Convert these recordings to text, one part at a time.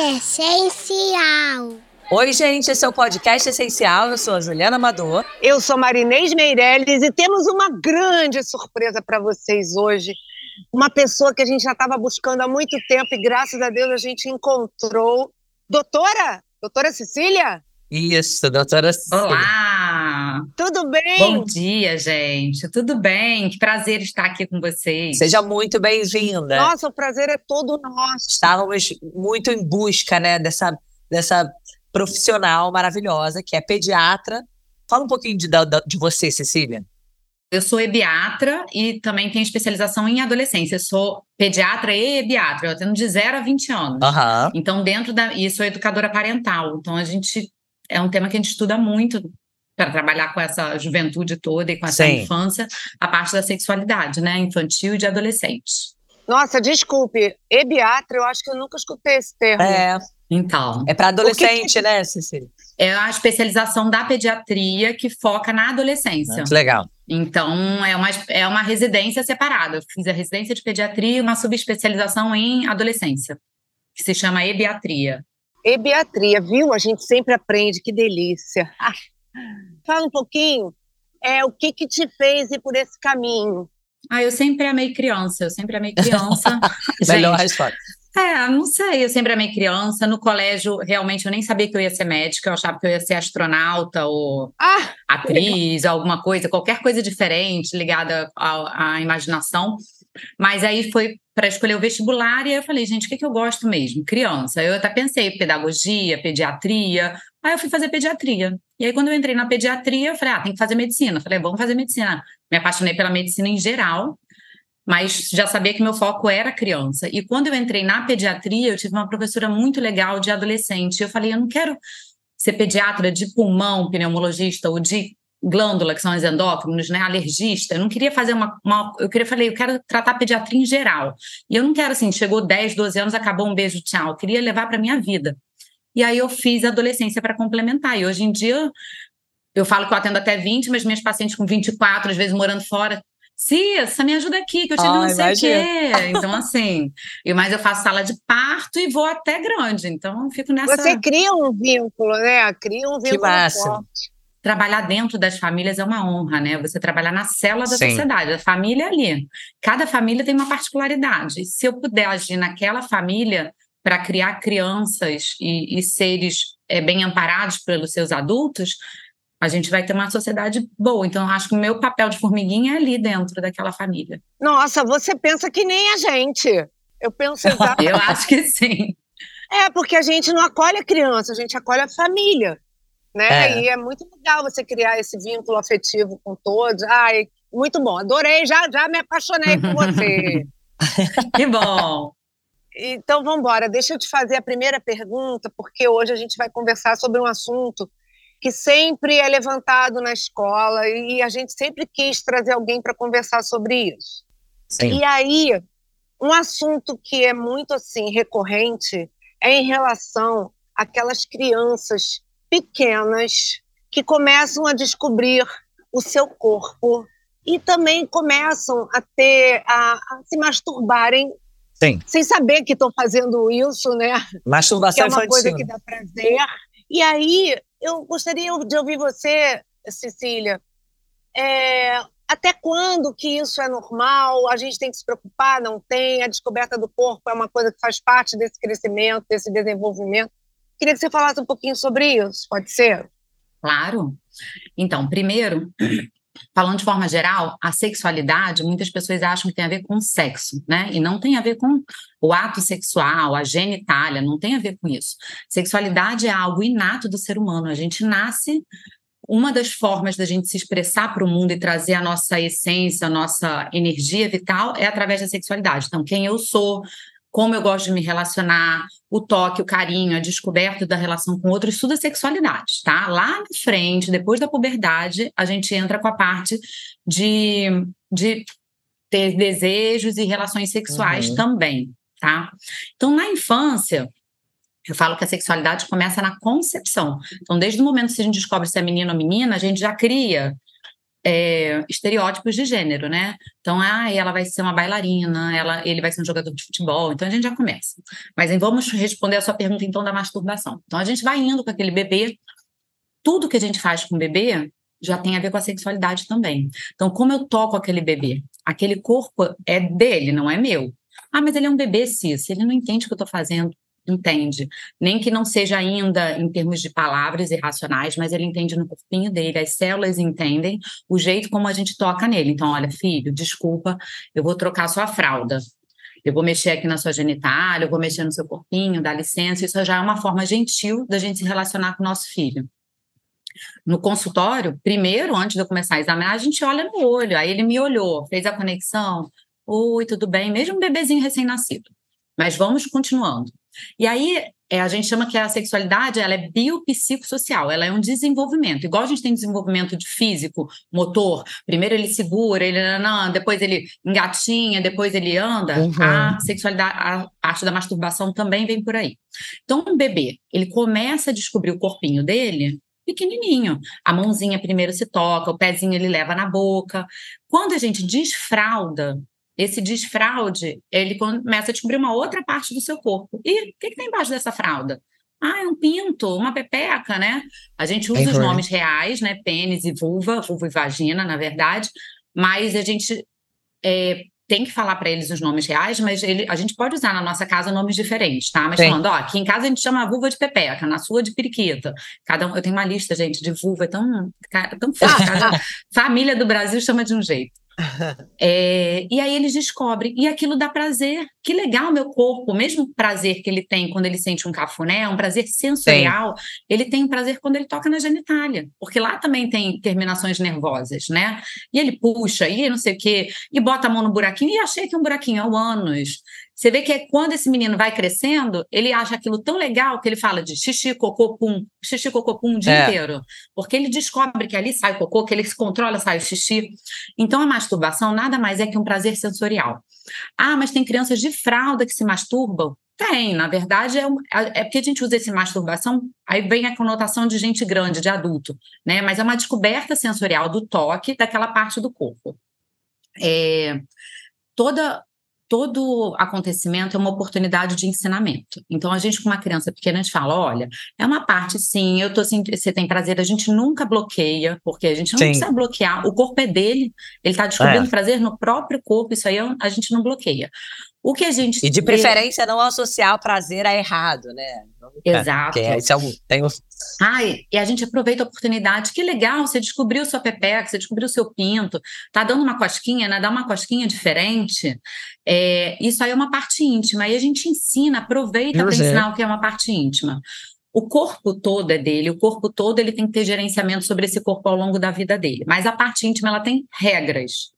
essencial. Oi, gente, esse é o podcast Essencial. Eu sou a Juliana Amador. Eu sou Marinês Meirelles e temos uma grande surpresa para vocês hoje. Uma pessoa que a gente já estava buscando há muito tempo e graças a Deus a gente encontrou. Doutora? Doutora Cecília? Isso, doutora Cecília. Olá! Tudo bem? Bom dia, gente. Tudo bem? Que prazer estar aqui com vocês. Seja muito bem-vinda. Nossa, o prazer é todo nosso. Estávamos muito em busca, né, dessa, dessa profissional maravilhosa que é pediatra. Fala um pouquinho de, de você, Cecília. Eu sou ebiatra e também tenho especialização em adolescência. Eu sou pediatra e ebiatra, eu atendo de 0 a 20 anos. Uhum. Então, dentro da. E sou educadora parental. Então, a gente. É um tema que a gente estuda muito para trabalhar com essa juventude toda e com essa Sim. infância, a parte da sexualidade, né? Infantil e de adolescente. Nossa, desculpe. Ebiatra, eu acho que eu nunca escutei esse termo. É, Então. é para adolescente, né, Cecília? É a especialização da pediatria que foca na adolescência. Muito legal. Então, é uma, é uma residência separada. Eu fiz a residência de pediatria e uma subespecialização em adolescência, que se chama ebiatria. Ebiatria, viu? A gente sempre aprende, que delícia. Ah, Fala um pouquinho, é, o que que te fez ir por esse caminho? Ah, eu sempre amei criança, eu sempre amei criança. Melhor Gente, resposta. É, não sei, eu sempre amei criança. No colégio, realmente, eu nem sabia que eu ia ser médica, eu achava que eu ia ser astronauta ou Ah, atriz, alguma coisa, qualquer coisa diferente ligada à, à imaginação. Mas aí foi para escolher o vestibular e aí eu falei, gente, o que, que eu gosto mesmo? Criança. Eu até pensei pedagogia, pediatria. Aí eu fui fazer pediatria. E aí, quando eu entrei na pediatria, eu falei, ah, tem que fazer medicina. Eu falei, vamos fazer medicina. Me apaixonei pela medicina em geral, mas já sabia que meu foco era criança. E quando eu entrei na pediatria, eu tive uma professora muito legal de adolescente. Eu falei, eu não quero ser pediatra de pulmão, pneumologista ou de glândula, que são os endócrinos, né, alergista. Eu não queria fazer uma, uma, eu queria falei, eu quero tratar pediatria em geral. E eu não quero assim, chegou 10, 12 anos, acabou um beijo, tchau. Eu queria levar para minha vida. E aí eu fiz adolescência para complementar. E hoje em dia eu falo que eu atendo até 20, mas minhas pacientes com 24, às vezes morando fora, Cissa, me ajuda aqui, que eu tive Ah, não sei o quê. Então, assim, e mas eu faço sala de parto e vou até grande. Então, eu fico nessa. você cria um vínculo, né? Cria um vínculo massa. forte. trabalhar dentro das famílias é uma honra, né? Você trabalhar na célula da Sim. sociedade, a família é ali. Cada família tem uma particularidade. E se eu puder agir naquela família para criar crianças e, e seres é, bem amparados pelos seus adultos, a gente vai ter uma sociedade boa. Então, eu acho que o meu papel de formiguinha é ali dentro daquela família. Nossa, você pensa que nem a gente. Eu penso exatamente. Eu acho que sim. É, porque a gente não acolhe a criança, a gente acolhe a família, né? É. E é muito legal você criar esse vínculo afetivo com todos. Ai, muito bom, adorei, já, já me apaixonei por você. Que bom. Então, vamos embora. Deixa eu te fazer a primeira pergunta, porque hoje a gente vai conversar sobre um assunto que sempre é levantado na escola e a gente sempre quis trazer alguém para conversar sobre isso. Sim. E aí, um assunto que é muito assim recorrente é em relação àquelas crianças pequenas que começam a descobrir o seu corpo e também começam a ter a, a se masturbarem Sim. sem saber que estão fazendo isso, né? Que Masturbação é uma coisa que dá prazer. E aí, eu gostaria de ouvir você, Cecília. É, até quando que isso é normal? A gente tem que se preocupar? Não tem? A descoberta do corpo é uma coisa que faz parte desse crescimento, desse desenvolvimento. Queria que você falasse um pouquinho sobre isso, pode ser? Claro. Então, primeiro, falando de forma geral, a sexualidade, muitas pessoas acham que tem a ver com sexo, né? E não tem a ver com o ato sexual, a genitália, não tem a ver com isso. Sexualidade é algo inato do ser humano. A gente nasce. Uma das formas da gente se expressar para o mundo e trazer a nossa essência, a nossa energia vital é através da sexualidade. Então, quem eu sou, como eu gosto de me relacionar, o toque, o carinho, a descoberta da relação com outros, tudo é sexualidade, tá? Lá na frente, depois da puberdade, a gente entra com a parte de, de ter desejos e relações sexuais Uhum. também, tá? Então, na infância, eu falo que a sexualidade começa na concepção. Então, desde o momento que a gente descobre se é menino ou menina, a gente já cria é, estereótipos de gênero, né? Então, ah, ela vai ser uma bailarina, ela, ele vai ser um jogador de futebol, então a gente já começa. Mas vamos responder a sua pergunta, então, da masturbação. Então, a gente vai indo com aquele bebê, tudo que a gente faz com o bebê já tem a ver com a sexualidade também. Então, como eu toco aquele bebê? Aquele corpo é dele, não é meu. Ah, mas ele é um bebê, cis, ele não entende o que eu estou fazendo entende. Nem que não seja ainda em termos de palavras irracionais, mas ele entende no corpinho dele, as células entendem o jeito como a gente toca nele. Então, olha, filho, desculpa, eu vou trocar sua fralda. Eu vou mexer aqui na sua genitália, eu vou mexer no seu corpinho, dá licença. Isso já é uma forma gentil da gente se relacionar com o nosso filho. No consultório, primeiro, antes de eu começar a examinar, a gente olha no olho. Aí ele me olhou, fez a conexão. Oi, tudo bem? Mesmo um bebezinho recém-nascido. Mas vamos continuando. E aí é, a gente chama que a sexualidade ela é biopsicossocial, ela é um desenvolvimento. Igual a gente tem desenvolvimento de físico, motor, primeiro ele segura, ele não, depois ele engatinha, depois ele anda. Uhum. A sexualidade, a arte da masturbação também vem por aí. Então, um bebê, ele começa a descobrir o corpinho dele pequenininho. A mãozinha primeiro se toca, o pezinho ele leva na boca. Quando a gente desfralda, esse desfraude, ele começa a descobrir uma outra parte do seu corpo. E o que, que tem embaixo dessa fralda? Ah, é um pinto, uma pepeca, né? A gente usa os nomes reais, né? Pênis e vulva, vulva e vagina, na verdade, mas a gente é, tem que falar para eles os nomes reais, mas ele, a gente pode usar na nossa casa nomes diferentes, tá? Mas Sim. falando, ó, aqui em casa a gente chama a vulva de pepeca, na sua de periquita. Cada um, eu tenho uma lista, gente, de vulva, é tão, tão fácil. Família do Brasil chama de um jeito. É, e aí eles descobrem, e aquilo dá prazer. Que legal, meu corpo, o mesmo prazer que ele tem quando ele sente um cafuné, um prazer sensorial, Sim. ele tem um prazer quando ele toca na genitália, porque lá também tem terminações nervosas, né? E ele puxa, e não sei o quê, e bota a mão no buraquinho, e achei que um buraquinho é o ânus. Você vê que é quando esse menino vai crescendo, ele acha aquilo tão legal que ele fala de xixi, cocô, pum, xixi, cocô, pum o dia é. inteiro. Porque ele descobre que ali sai o cocô, que ele se controla, sai o xixi. Então a masturbação nada mais é que um prazer sensorial. Ah, mas tem crianças de fralda que se masturbam? Tem, na verdade, é, é porque a gente usa esse masturbação, aí vem a conotação de gente grande, de adulto, né? Mas é uma descoberta sensorial do toque daquela parte do corpo. É, toda todo acontecimento é uma oportunidade de ensinamento. Então, a gente, com uma criança pequena, a gente fala: olha, é uma parte sim, eu tô assim, você tem prazer, a gente nunca bloqueia, porque a gente não sim. precisa bloquear, o corpo é dele, ele está descobrindo é. prazer no próprio corpo, isso aí a gente não bloqueia. O que a gente. E de preferência não associar o prazer a errado, né? Exato. É, é, tem Ai, e a gente aproveita a oportunidade. Que legal, você descobriu sua pepeca, você descobriu seu pinto, tá dando uma cosquinha, né? Dá uma cosquinha diferente. É, isso aí é uma parte íntima. E a gente ensina, aproveita para ensinar o que é uma parte íntima. O corpo todo é dele, o corpo todo ele tem que ter gerenciamento sobre esse corpo ao longo da vida dele. Mas a parte íntima ela tem regras.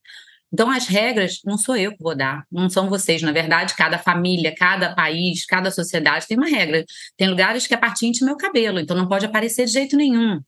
Então, as regras não sou eu que vou dar, não são vocês. Na verdade, cada família, cada país, cada sociedade tem uma regra. Tem lugares que a parte íntima é o cabelo, então não pode aparecer de jeito nenhum.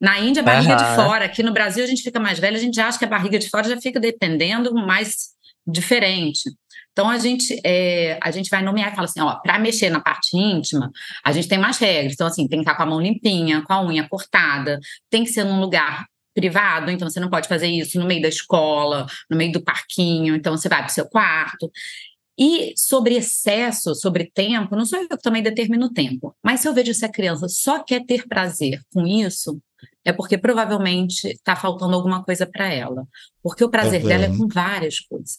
Na Índia, a barriga uhum. de fora. Aqui no Brasil, a gente fica mais velho, a gente acha que a barriga de fora já fica dependendo mais diferente. Então, a gente, é, a gente vai nomear e fala assim: ó, para mexer na parte íntima, a gente tem mais regras. Então, assim, tem que estar com a mão limpinha, com a unha cortada, tem que ser num lugar privado, então você não pode fazer isso no meio da escola, no meio do parquinho, então você vai para o seu quarto. E sobre excesso, sobre tempo, não sou eu que também determino o tempo, mas se eu vejo se a criança só quer ter prazer com isso, é porque provavelmente está faltando alguma coisa para ela. Porque o prazer é dela é com várias coisas.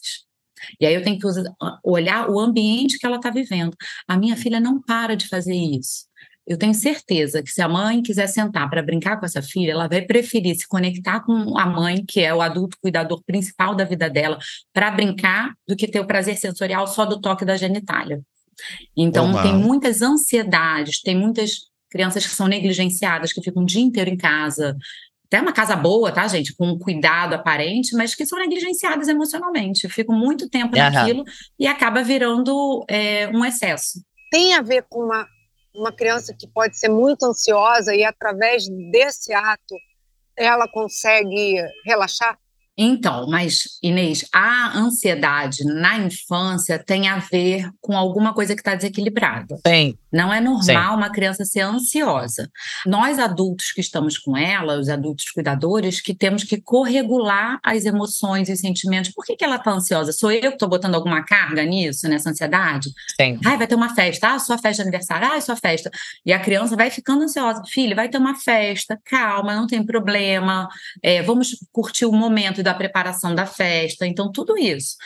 E aí eu tenho que usar, olhar o ambiente que ela está vivendo. A minha filha não para de fazer isso. Eu tenho certeza que se a mãe quiser sentar para brincar com essa filha, ela vai preferir se conectar com a mãe, que é o adulto cuidador principal da vida dela, para brincar, do que ter o prazer sensorial só do toque da genitália. Então, tem muitas ansiedades, tem muitas crianças que são negligenciadas, que ficam o dia inteiro em casa, até uma casa boa, tá, gente? Com um cuidado aparente, mas que são negligenciadas emocionalmente. Ficam muito tempo uhum. naquilo e acaba virando é, um excesso. Tem a ver com uma uma criança que pode ser muito ansiosa e através desse ato ela consegue relaxar? Então, mas Inês, a ansiedade na infância tem a ver com alguma coisa que está desequilibrada. Sim. Não é normal Sim. uma criança ser ansiosa. Nós adultos que estamos com ela, os adultos cuidadores, que temos que corregular as emoções e sentimentos. Por que, que ela está ansiosa? Sou eu que estou botando alguma carga nisso, nessa ansiedade? Sim. Ai, vai ter uma festa. Ah, sua festa de aniversário. Ah, sua festa. E a criança vai ficando ansiosa. Filho, vai ter uma festa. Calma, não tem problema. É, vamos curtir o momento da preparação da festa, então tudo isso.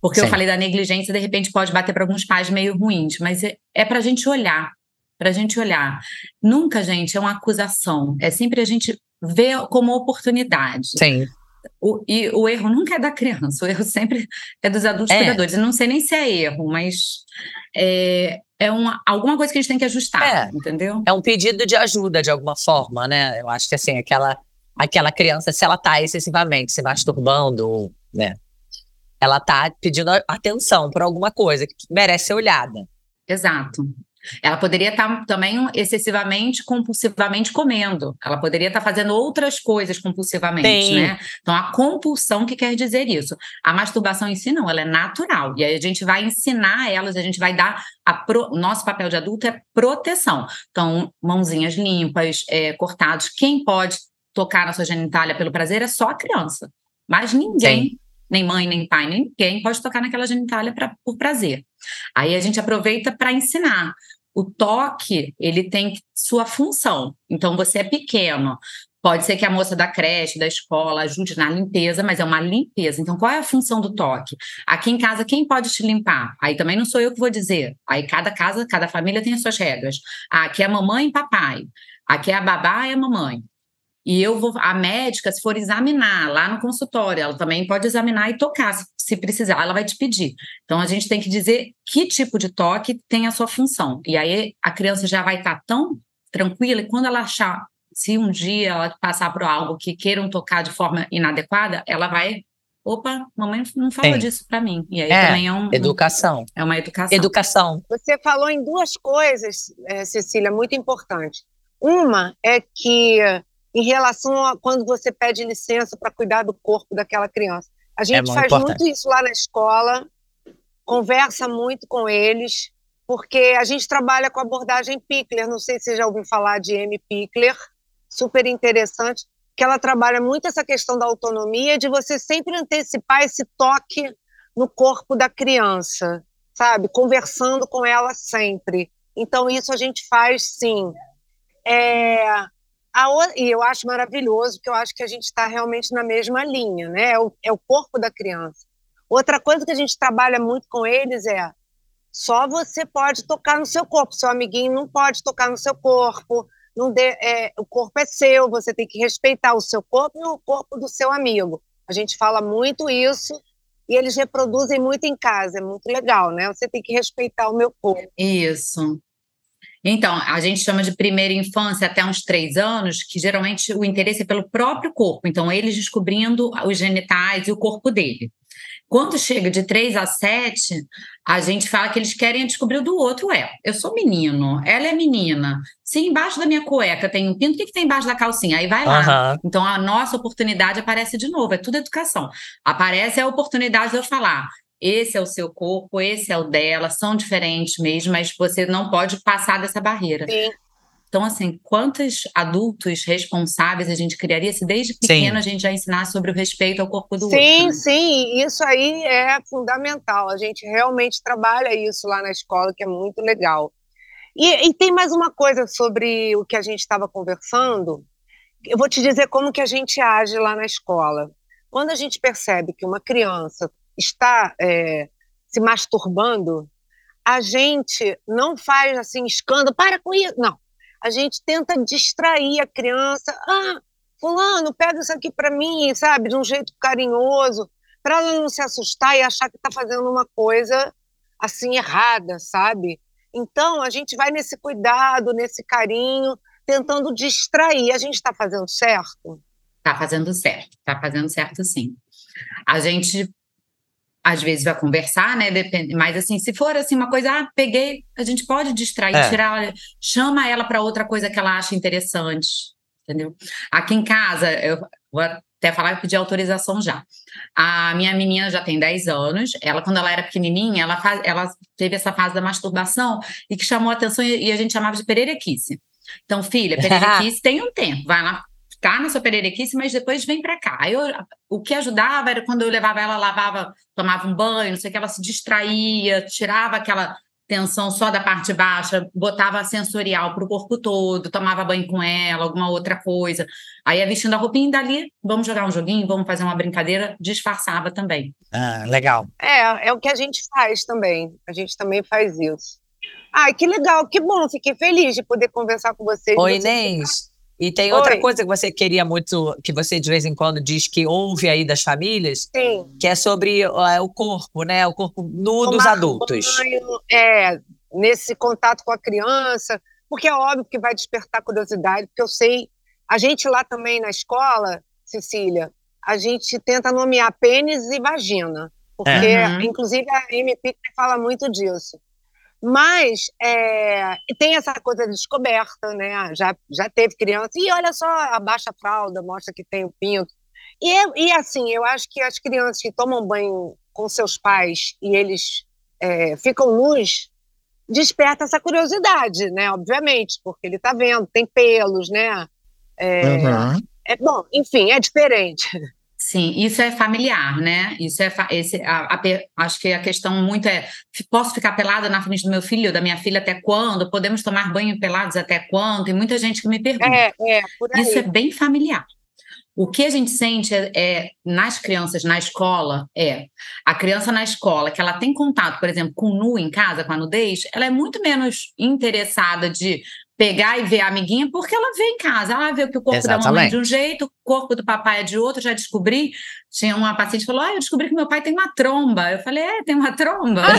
Porque Sim. eu falei da negligência, de repente pode bater para alguns pais meio ruins, mas é, é para a gente olhar, para a gente olhar. Nunca, gente, é uma acusação, é sempre a gente ver como oportunidade. Sim. O, e o erro nunca é da criança, o erro sempre é dos adultos é. cuidadores. Eu não sei nem se é erro, mas é, é uma, alguma coisa que a gente tem que ajustar, é. entendeu? É um pedido de ajuda, de alguma forma, né? Eu acho que assim, aquela aquela criança, se ela está excessivamente se masturbando, né? Ela está pedindo atenção por alguma coisa que merece ser olhada. Exato. Ela poderia estar tá também excessivamente, compulsivamente comendo. Ela poderia estar tá fazendo outras coisas compulsivamente, Sim. né? Então, a compulsão que quer dizer isso. A masturbação em si, não, ela é natural. E aí a gente vai ensinar elas, a gente vai dar. A pro... Nosso papel de adulto é proteção. Então, mãozinhas limpas, é, cortados. Quem pode tocar na sua genitália pelo prazer é só a criança. Mas ninguém, Sim. nem mãe, nem pai, nem ninguém pode tocar naquela genitália pra, por prazer. Aí a gente aproveita para ensinar. O toque, ele tem sua função. Então, você é pequeno, Pode ser que a moça da creche, da escola, ajude na limpeza, mas é uma limpeza. Então, qual é a função do toque? Aqui em casa, quem pode te limpar? Aí também não sou eu que vou dizer. Aí cada casa, cada família tem as suas regras. Ah, aqui é a mamãe e papai. Aqui é a babá e a mamãe. E eu vou, a médica, se for examinar lá no consultório, ela também pode examinar e tocar, se, se precisar, ela vai te pedir. Então a gente tem que dizer que tipo de toque tem a sua função. E aí a criança já vai estar tá tão tranquila e quando ela achar, se um dia ela passar por algo que queiram tocar de forma inadequada, ela vai opa, mamãe não fala Sim. disso para mim. E aí é, também é um, educação. É uma educação. Educação. Você falou em duas coisas, é, Cecília, muito importantes. Uma é que em relação a quando você pede licença para cuidar do corpo daquela criança. A gente é faz importante. muito isso lá na escola, conversa muito com eles, porque a gente trabalha com abordagem Pickler, não sei se você já ouviu falar de M. Pickler, super interessante, que ela trabalha muito essa questão da autonomia, de você sempre antecipar esse toque no corpo da criança, sabe? Conversando com ela sempre. Então, isso a gente faz sim. É, a, e eu acho maravilhoso, porque eu acho que a gente está realmente na mesma linha, né? É o, é o corpo da criança. Outra coisa que a gente trabalha muito com eles é só você pode tocar no seu corpo, seu amiguinho não pode tocar no seu corpo, não é, o corpo é seu, você tem que respeitar o seu corpo e o corpo do seu amigo. A gente fala muito isso e eles reproduzem muito em casa, é muito legal, né? Você tem que respeitar o meu corpo. Isso. Então, a gente chama de primeira infância até uns três anos, que geralmente o interesse é pelo próprio corpo. Então, eles descobrindo os genitais e o corpo dele. Quando chega de três a sete, a gente fala que eles querem descobrir o do outro. É, eu sou menino, ela é menina. Se embaixo da minha cueca tem um pinto, o que, que tem embaixo da calcinha? Aí vai lá. Uhum. Então, a nossa oportunidade aparece de novo, é tudo educação. Aparece a oportunidade de eu falar: esse é o seu corpo, esse é o dela, são diferentes mesmo, mas você não pode passar dessa barreira. Sim. Então, assim, quantos adultos responsáveis a gente criaria se desde pequeno sim. a gente já ensinasse sobre o respeito ao corpo do sim, outro? Sim, né? sim, isso aí é fundamental. A gente realmente trabalha isso lá na escola, que é muito legal. E, e tem mais uma coisa sobre o que a gente estava conversando. Eu vou te dizer como que a gente age lá na escola. Quando a gente percebe que uma criança está é, se masturbando, a gente não faz assim escândalo, para com isso. Não. A gente tenta distrair a criança. Ah, fulano, pega isso aqui para mim, sabe, de um jeito carinhoso, para ela não se assustar e achar que está fazendo uma coisa assim errada, sabe? Então a gente vai nesse cuidado, nesse carinho, tentando distrair. A gente está fazendo certo? Está fazendo certo, está fazendo certo sim. A gente às vezes vai conversar, né? Depende, mas assim, se for assim uma coisa, ah, peguei, a gente pode distrair, é. tirar, chama ela para outra coisa que ela acha interessante, entendeu? Aqui em casa, eu vou até falar e pedir autorização já. A minha menina já tem 10 anos, ela, quando ela era pequenininha, ela, faz, ela teve essa fase da masturbação e que chamou a atenção e, a gente chamava de pererequice. Então, filha, pererequice tem um tempo, vai lá ficar na sua pererequice, mas depois vem para cá. Eu, o que ajudava era quando eu levava ela, lavava, tomava um banho, não sei o que, ela se distraía, tirava aquela tensão só da parte baixa, botava sensorial para o corpo todo, tomava banho com ela, alguma outra coisa. Aí ia vestindo a roupinha e dali, vamos jogar um joguinho, vamos fazer uma brincadeira, disfarçava também. Ah, legal. É, é o que a gente faz também. A gente também faz isso. Ai, que legal, que bom, fiquei feliz de poder conversar com vocês. Oi, Inês. E tem outra Oi. coisa que você queria muito, que você de vez em quando diz que ouve aí das famílias, Sim. que é sobre uh, o corpo, né? O corpo nu Tomar dos adultos. Banho, é, nesse contato com a criança, porque é óbvio que vai despertar curiosidade, porque eu sei, a gente lá também na escola, Cecília, a gente tenta nomear pênis e vagina, porque é. inclusive a MP fala muito disso. Mas é, tem essa coisa de descoberta, né? Já, já teve criança, e olha só, abaixa a fralda, mostra que tem o pinto. E, e assim, eu acho que as crianças que tomam banho com seus pais e eles é, ficam nus, desperta essa curiosidade, né? Obviamente, porque ele está vendo, tem pelos, né? É, uhum. é bom, enfim, é diferente. Sim, isso é familiar, né? Isso é esse, a, a, acho que a questão muito é: posso ficar pelada na frente do meu filho, da minha filha até quando? Podemos tomar banho pelados até quando? Tem muita gente que me pergunta. É, é, isso é bem familiar. O que a gente sente é, é, nas crianças na escola é a criança na escola que ela tem contato, por exemplo, com nu em casa, com a nudez, ela é muito menos interessada de pegar e ver a amiguinha, porque ela vê em casa, ela vê que o corpo Exatamente. da mamãe é de um jeito, o corpo do papai é de outro, já descobri. Tinha uma paciente que falou: Ah, eu descobri que meu pai tem uma tromba. Eu falei: É, tem uma tromba.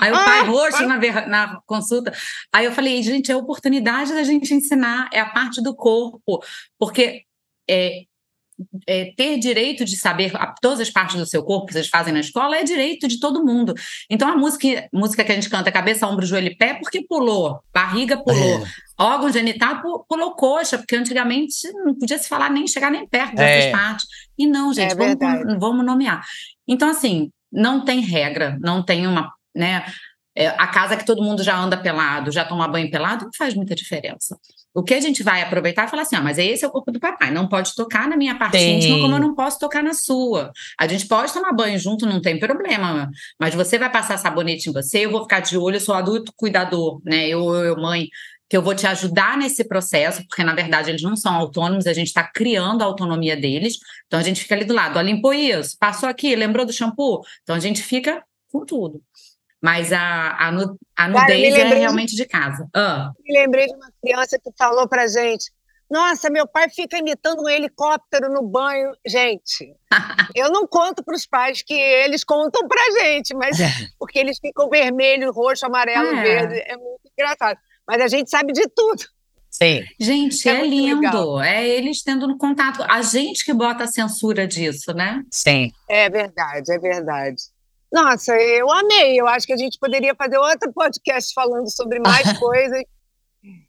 Aí o pai roxo na, na, consulta. Aí eu falei, gente, é a oportunidade da gente ensinar, é a parte do corpo, porque é, é, ter direito de saber todas as partes do seu corpo que vocês fazem na escola é direito de todo mundo. Então a música, música que a gente canta cabeça, ombro, joelho e pé, porque pulou, barriga pulou, é. órgão genital pulou coxa, porque antigamente não podia se falar nem chegar nem perto dessas é. partes. E não, gente, é vamos, vamos nomear. Então, assim, não tem regra, não tem uma, né? É, a casa que todo mundo já anda pelado, já toma banho pelado, não faz muita diferença. O que a gente vai aproveitar e falar assim: ah, mas esse é o corpo do papai, não pode tocar na minha parte tem. íntima, como eu não posso tocar na sua. A gente pode tomar banho junto, não tem problema, mas você vai passar sabonete em você, eu vou ficar de olho, eu sou adulto cuidador, né? Eu, eu, eu mãe, que eu vou te ajudar nesse processo, porque na verdade eles não são autônomos, a gente está criando a autonomia deles. Então a gente fica ali do lado, ó, limpou isso, passou aqui, lembrou do shampoo? Então a gente fica com tudo. Mas a, a, nu, a nudez Cara, é realmente de, casa. Ah. Me lembrei de uma criança que falou pra gente: Nossa, meu pai fica imitando um helicóptero no banho. Gente, eu não conto para os pais que eles contam pra gente, mas é. porque eles ficam vermelho, roxo, amarelo, é. verde. É muito engraçado. Mas a gente sabe de tudo. Sim. Gente, é, é lindo. Legal. É eles tendo no contato. A gente que bota a censura disso, né? Sim. É verdade, é verdade. Nossa, eu amei. Eu acho que a gente poderia fazer outro podcast falando sobre mais coisas.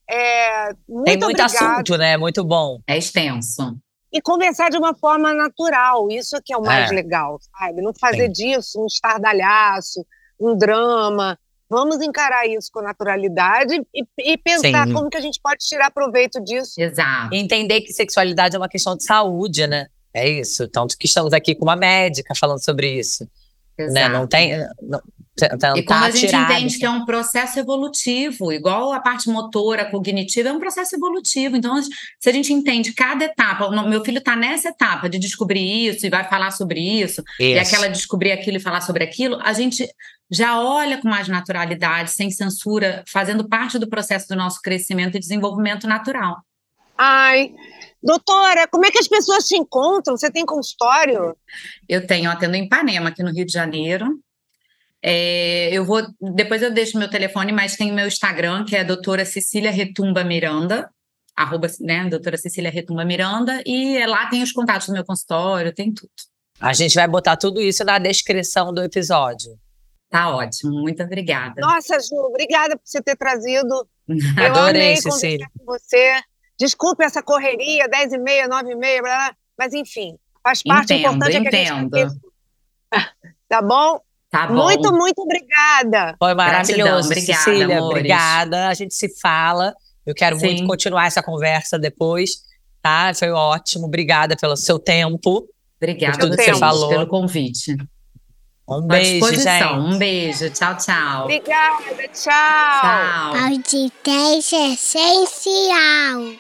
É, muito Tem muito obrigada. assunto, né? Muito bom. É extenso. E conversar de uma forma natural, isso é que é o mais é. legal, sabe? Não fazer Sim. disso um estardalhaço, um drama. Vamos encarar isso com naturalidade e, e pensar Sim. como que a gente pode tirar proveito disso. Exato. E entender que sexualidade é uma questão de saúde, né? É isso. Tanto que estamos aqui com uma médica falando sobre isso. Né? Não tem. Não, e como a gente entende que é um processo evolutivo, igual a parte motora, cognitiva, é um processo evolutivo. Então, se a gente entende cada etapa, meu filho está nessa etapa de descobrir isso e vai falar sobre isso, isso, e aquela descobrir aquilo e falar sobre aquilo, a gente já olha com mais naturalidade, sem censura, fazendo parte do processo do nosso crescimento e desenvolvimento natural. Ai, Doutora, como é que as pessoas te encontram? Você tem consultório? Eu tenho, atendo em Ipanema, aqui no Rio de Janeiro. É, eu vou, depois eu deixo meu telefone, mas tem meu Instagram, que é a doutora Cecília Retumba Miranda, arroba, né, doutora Cecília Retumba Miranda, e lá tem os contatos do meu consultório, tem tudo. A gente vai botar tudo isso na descrição do episódio. Tá ótimo, muito obrigada. Nossa, Ju, obrigada por você ter trazido. Adorei, eu amei Cecília. com você. Desculpe essa correria, 10 e meia, 9 e meia, blá, blá, mas enfim, faz parte. Entendo, importante é que a entendo. gente Tá bom? Tá bom. Muito, muito obrigada. Foi Gratidão, maravilhoso, obrigada, Cecília. amores. Obrigada. A gente se fala. Eu quero muito Sim. continuar essa conversa depois, tá? Foi ótimo. Obrigada pelo seu tempo. Obrigada tudo a que você falou. pelo convite. Um beijo, gente. Um beijo. Tchau, tchau. Obrigada, tchau. Tchau. Audiência essencial.